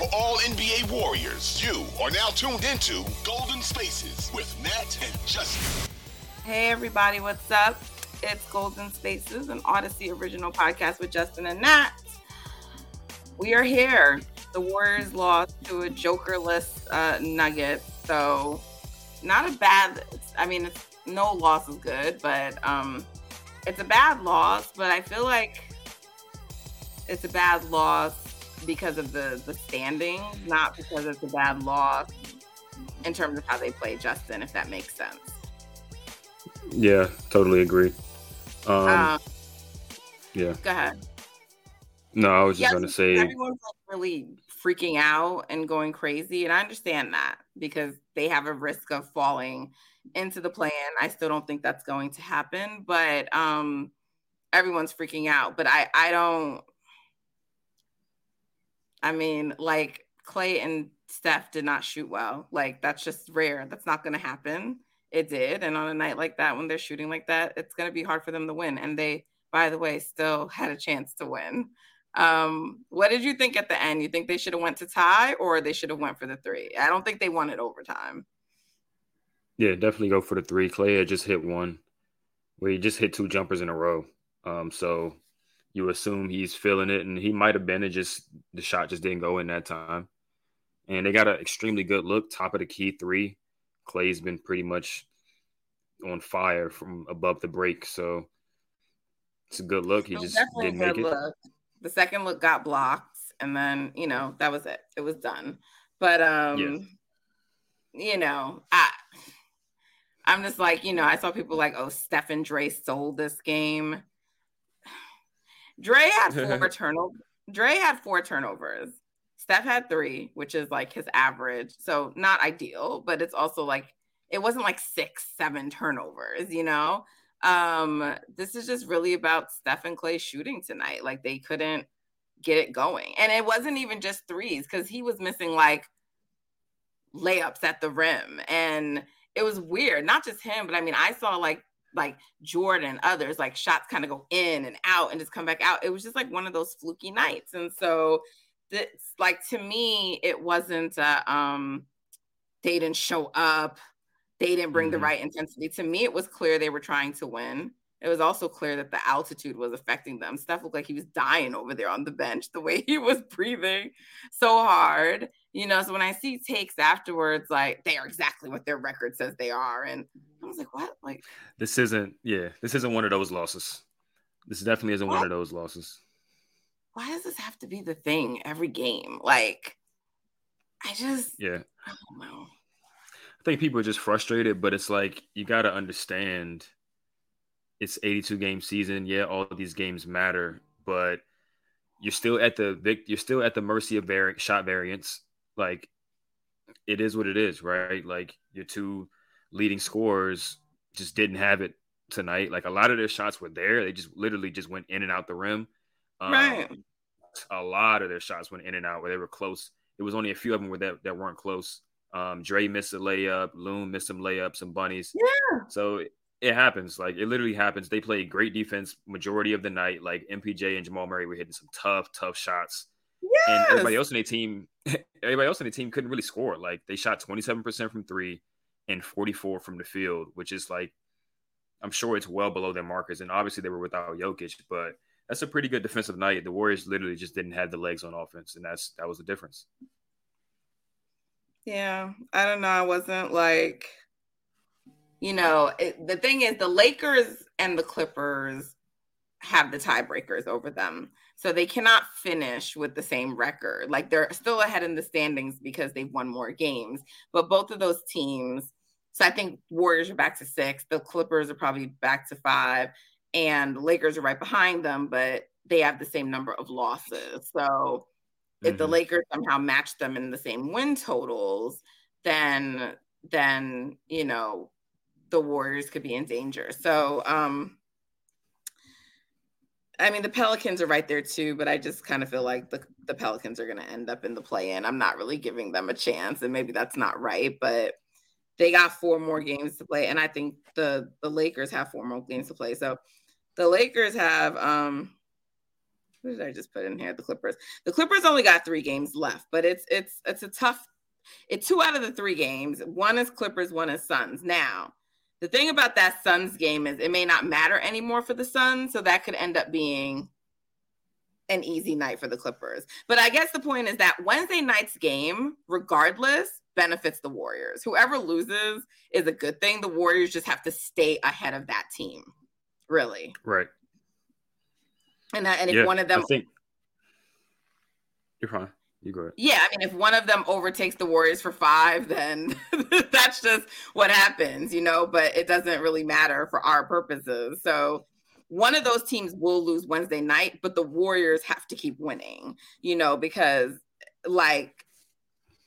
For all NBA, warriors, you are now tuned into Golden Spaces with Nat and Justin. Hey everybody, what's up? It's Golden Spaces, an Odyssey original podcast with Justin and Nat. We are here. The Warriors lost to a jokerless uh, Nugget, so not a bad. I mean, it's, no loss is good, but um, it's a bad loss. But I feel like it's a bad loss because of the the standings, not because it's a bad loss in terms of how they play. Justin, if that makes sense. Yeah, totally agree. Um, Um, yeah. go ahead. No, I was just going to say, everyone's like really freaking out and going crazy, and I understand that because they have a risk of falling into the play-in. I still don't think that's going to happen, but um, everyone's freaking out. But I, I don't. I mean, like Clay and Steph did not shoot well. Like that's just rare. That's not going to happen. It did, and on a night like that, when they're shooting like that, it's going to be hard for them to win. And they, by the way, still had a chance to win. Um, what did you think at the end? You think they should have went to tie or they should have went for the three? I don't think they won it overtime. yeah, definitely go for the three. Clay had just hit one he just hit two jumpers in a row. Um, so you assume he's feeling it, and he might have been. It just the shot just didn't go in that time. And they got an extremely good look, top of the key three. Clay's been pretty much on fire from above the break, so it's a good look. He just didn't make it. look. The second look got blocked, and then you know that was it. It was done. But um, you know, I I'm just like you know I saw people like oh Steph and Dre sold this game. Dre had four turnovers. Dre had four turnovers. Steph had three, which is like his average. So not ideal, but it's also like it wasn't like six, seven turnovers, you know? Um, this is just really about Steph and Clay shooting tonight. Like they couldn't get it going. And it wasn't even just threes because he was missing like layups at the rim. And it was weird. Not just him, but I mean, I saw like like Jordan, others like shots kind of go in and out and just come back out. It was just like one of those fluky nights. And so it's like to me, it wasn't uh, um they didn't show up, they didn't bring the Mhm. right intensity. To me, it was clear they were trying to win. It was also clear that the altitude was affecting them. Steph looked like he was dying over there on the bench, the way he was breathing so hard. You know, so when I see takes afterwards, like they are exactly what their record says they are. And I was like, what? Like, This isn't, yeah, this isn't one of those losses. This definitely isn't one of those losses. why does this have to be the thing every game? Like, I just, Yeah. I don't know. I think people are just frustrated, but it's like you got to understand it's 82 game season. Yeah, all of these games matter, but you're still at the you're still at the mercy of vari- shot variance. Like it is what it is, right? Like your two leading scorers just didn't have it tonight. Like a lot of their shots were there, they just literally just went in and out the rim. Um, Right. A lot of their shots went in and out where they were close. It was only a few of them where that, that weren't close. Um, Dre missed a layup, Loon missed some layups, some bunnies. Yeah. So it, it happens. Like it literally happens. They played great defense majority of the night. Like MPJ and Jamal Murray were hitting some tough, tough shots. And everybody else in the team, everybody else in the team couldn't really score. Like they shot 27% from three and 44 from the field, which is like I'm sure it's well below their markers. And obviously they were without Jokic, but that's a pretty good defensive night. The Warriors literally just didn't have the legs on offense, and that's that was the difference. Yeah, I don't know. I wasn't like, you know, it, the thing is, the Lakers and the Clippers have the tiebreakers over them. So they cannot finish with the same record. Like they're still ahead in the standings because they've won more games. But both of those teams, so I think Warriors are back to six, the Clippers are probably back to five, and the Lakers are right behind them, but they have the same number of losses. So mm-hmm. if the mm-hmm. Lakers somehow match them in the same win totals, then then you know the Warriors could be in danger. So um I mean, the Pelicans are right there too, but I just kind of feel like the, the Pelicans are going to end up in the play in. I'm not really giving them a chance, and maybe that's not right, but they got four more games to play, and I think the the Lakers have four more games to play. So the Lakers have um, what did I just put in here? The Clippers. The Clippers only got three games left, but it's it's it's a tough. It's two out of the three games. One is Clippers, one is Suns. Now the thing about that Suns game is it may not matter anymore for the Suns, so that could end up being an easy night for the Clippers. But I guess the point is that Wednesday night's game, regardless, benefits the Warriors. Whoever loses is a good thing. The Warriors just have to stay ahead of that team, really. Right. And that, and if yeah, one of them, I think you're fine. You go ahead. Yeah, I mean, if one of them overtakes the Warriors for five, then that's just what happens, you know. But it doesn't really matter for our purposes. So one of those teams will lose Wednesday night, but the Warriors have to keep winning, you know, because like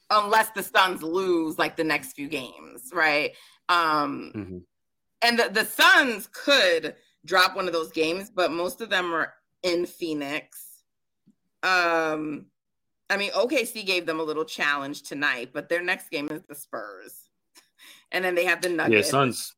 unless the Suns lose like the next few games, right? Um mm-hmm. and the, the Suns could drop one of those games, but most of them are in Phoenix. Um I mean, OKC gave them a little challenge tonight, but their next game is the Spurs, and then they have the Nuggets. Yeah, Suns.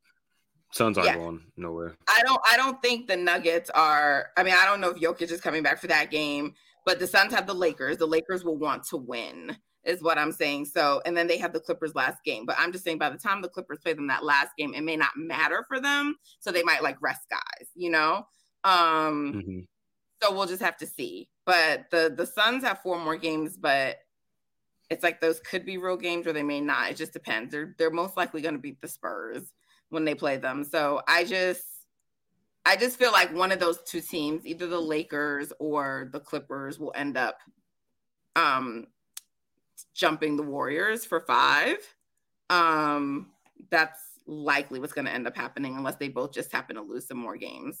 Suns aren't yeah. going nowhere. I don't. I don't think the Nuggets are. I mean, I don't know if Jokic is coming back for that game, but the Suns have the Lakers. The Lakers will want to win, is what I'm saying. So, and then they have the Clippers last game. But I'm just saying, by the time the Clippers play them that last game, it may not matter for them. So they might like rest guys, you know. Um, mm-hmm. So we'll just have to see. But the the Suns have four more games, but it's like those could be real games or they may not. It just depends. They're they're most likely going to beat the Spurs when they play them. So I just I just feel like one of those two teams, either the Lakers or the Clippers, will end up um jumping the Warriors for five. Um that's likely what's going to end up happening unless they both just happen to lose some more games.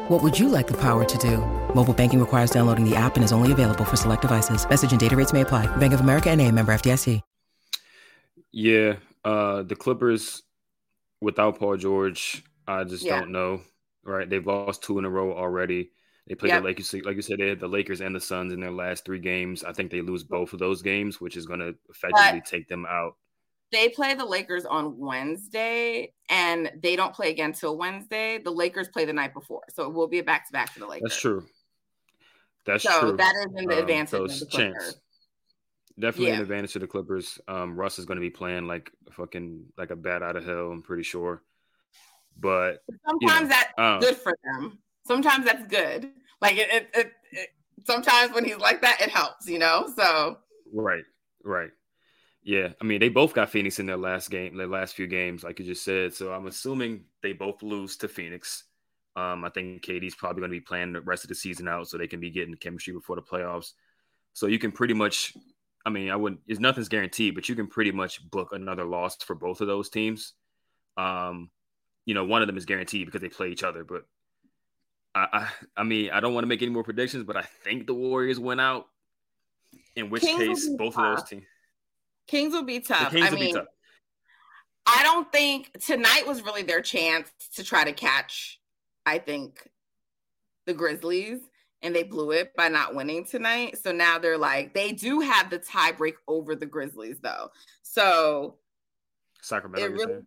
What would you like the power to do? Mobile banking requires downloading the app and is only available for select devices. Message and data rates may apply. Bank of America and a member FDIC. Yeah, uh, the Clippers without Paul George, I just yeah. don't know. Right, they've lost two in a row already. They played yep. the Lakers, like you said, they had the Lakers and the Suns in their last three games. I think they lose both of those games, which is going to effectively but take them out. They play the Lakers on Wednesday, and they don't play again till Wednesday. The Lakers play the night before, so it will be a back to back for the Lakers. That's true. That's so true. that is in the um, advantage so of the Clippers. Chance definitely yeah. an advantage to the Clippers. Um, Russ is going to be playing like fucking like a bat out of hell. I'm pretty sure. But sometimes you know, that's um, good for them. Sometimes that's good. Like it, it, it, it, Sometimes when he's like that, it helps. You know. So. Right. Right. Yeah, I mean they both got Phoenix in their last game, their last few games, like you just said. So I'm assuming they both lose to Phoenix. Um, I think KD's probably going to be playing the rest of the season out, so they can be getting chemistry before the playoffs. So you can pretty much I mean, I wouldn't. Is nothing's guaranteed, but you can pretty much book another loss for both of those teams. Um, you know, one of them is guaranteed because they play each other. But I, I, I mean, I don't want to make any more predictions, but I think the Warriors went out. In which Kings case, both of those teams. Kings will be tough. I mean, tough. I don't think tonight was really their chance to try to catch. I think the Grizzlies and they blew it by not winning tonight. So now they're like, they do have the tie break over the Grizzlies though. So Sacramento. Really,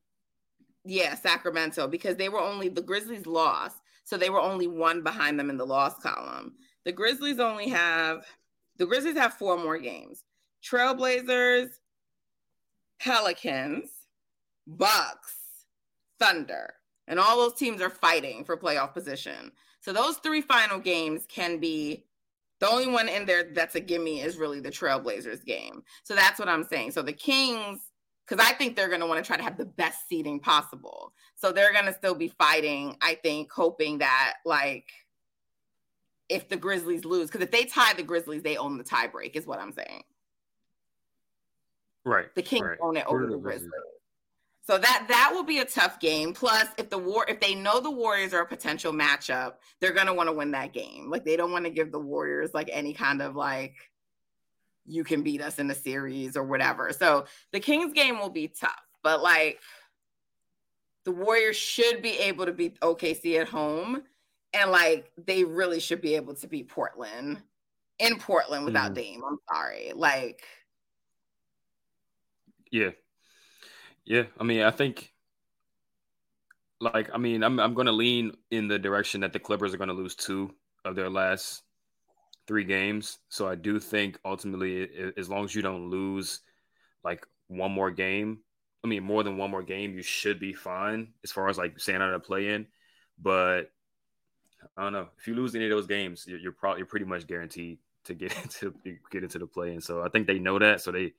yeah, Sacramento, because they were only the Grizzlies lost. So they were only one behind them in the loss column. The Grizzlies only have the Grizzlies have four more games. Trailblazers, Pelicans, Bucks, Thunder. And all those teams are fighting for playoff position. So those three final games can be the only one in there that's a gimme is really the Trailblazers game. So that's what I'm saying. So the Kings, because I think they're going to want to try to have the best seating possible. So they're going to still be fighting, I think, hoping that like if the Grizzlies lose, because if they tie the Grizzlies, they own the tiebreak, is what I'm saying. Right. The Kings right. own it over the Grizzlies. So that that will be a tough game. Plus, if the war if they know the Warriors are a potential matchup, they're gonna want to win that game. Like they don't want to give the Warriors like any kind of like you can beat us in the series or whatever. So the Kings game will be tough, but like the Warriors should be able to beat OKC at home. And like they really should be able to beat Portland in Portland without mm. Dame. I'm sorry. Like Yeah. Yeah, I mean, I think like I mean, I'm I'm going to lean in the direction that the Clippers are going to lose two of their last three games. So I do think ultimately, as long as you don't lose like one more game, I mean, more than one more game, you should be fine as far as like staying out of the play in. But I don't know if you lose any of those games, you're, you're probably you're pretty much guaranteed to get into get into the play in. So I think they know that. So they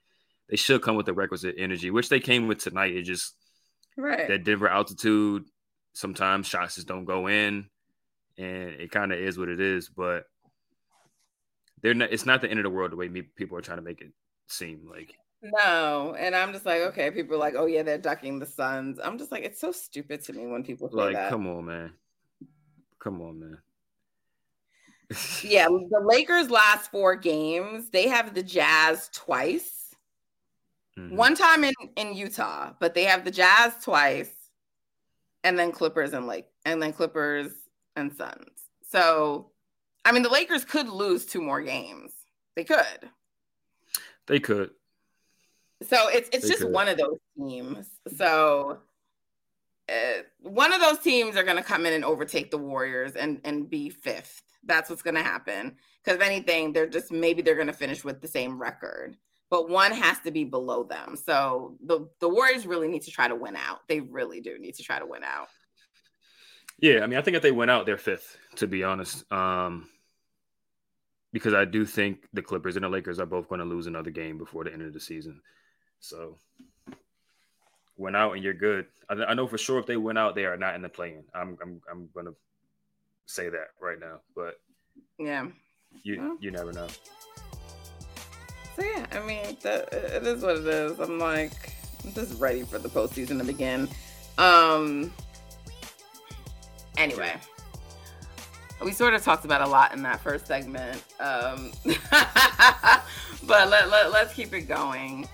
they should come with the requisite energy, which they came with tonight. It just right that Denver altitude. Sometimes shots just don't go in, and it kind of is what it is. But they're not. It's not the end of the world the way me, people are trying to make it seem like. No, and I'm just like, okay, people are like, oh yeah, they're ducking the Suns. I'm just like, it's so stupid to me when people say like, that. come on, man, come on, man. yeah, the Lakers' last four games, they have the Jazz twice Mm-hmm. One time in in Utah, but they have the Jazz twice, and then Clippers and Lake, and then Clippers and Suns. So, I mean, the Lakers could lose two more games. They could. They could. So it's it's they just could. one of those teams. So uh, one of those teams are going to come in and overtake the Warriors and and be fifth. That's what's going to happen. Because if anything, they're just maybe they're going to finish with the same record but one has to be below them. So the the Warriors really need to try to win out. They really do need to try to win out. Yeah, I mean, I think if they win out, they're fifth. To be honest, um, because I do think the Clippers and the Lakers are both going to lose another game before the end of the season. So win out and you're good. I, I know for sure if they win out, they are not in the play-in. I'm I'm I'm going to say that right now, but yeah, you well. you never know. So yeah, I mean, that, it is what it is. I'm like, I'm just ready for the postseason to begin. Um. Anyway, we sort of talked about a lot in that first segment, um, but let, let, let's keep it going.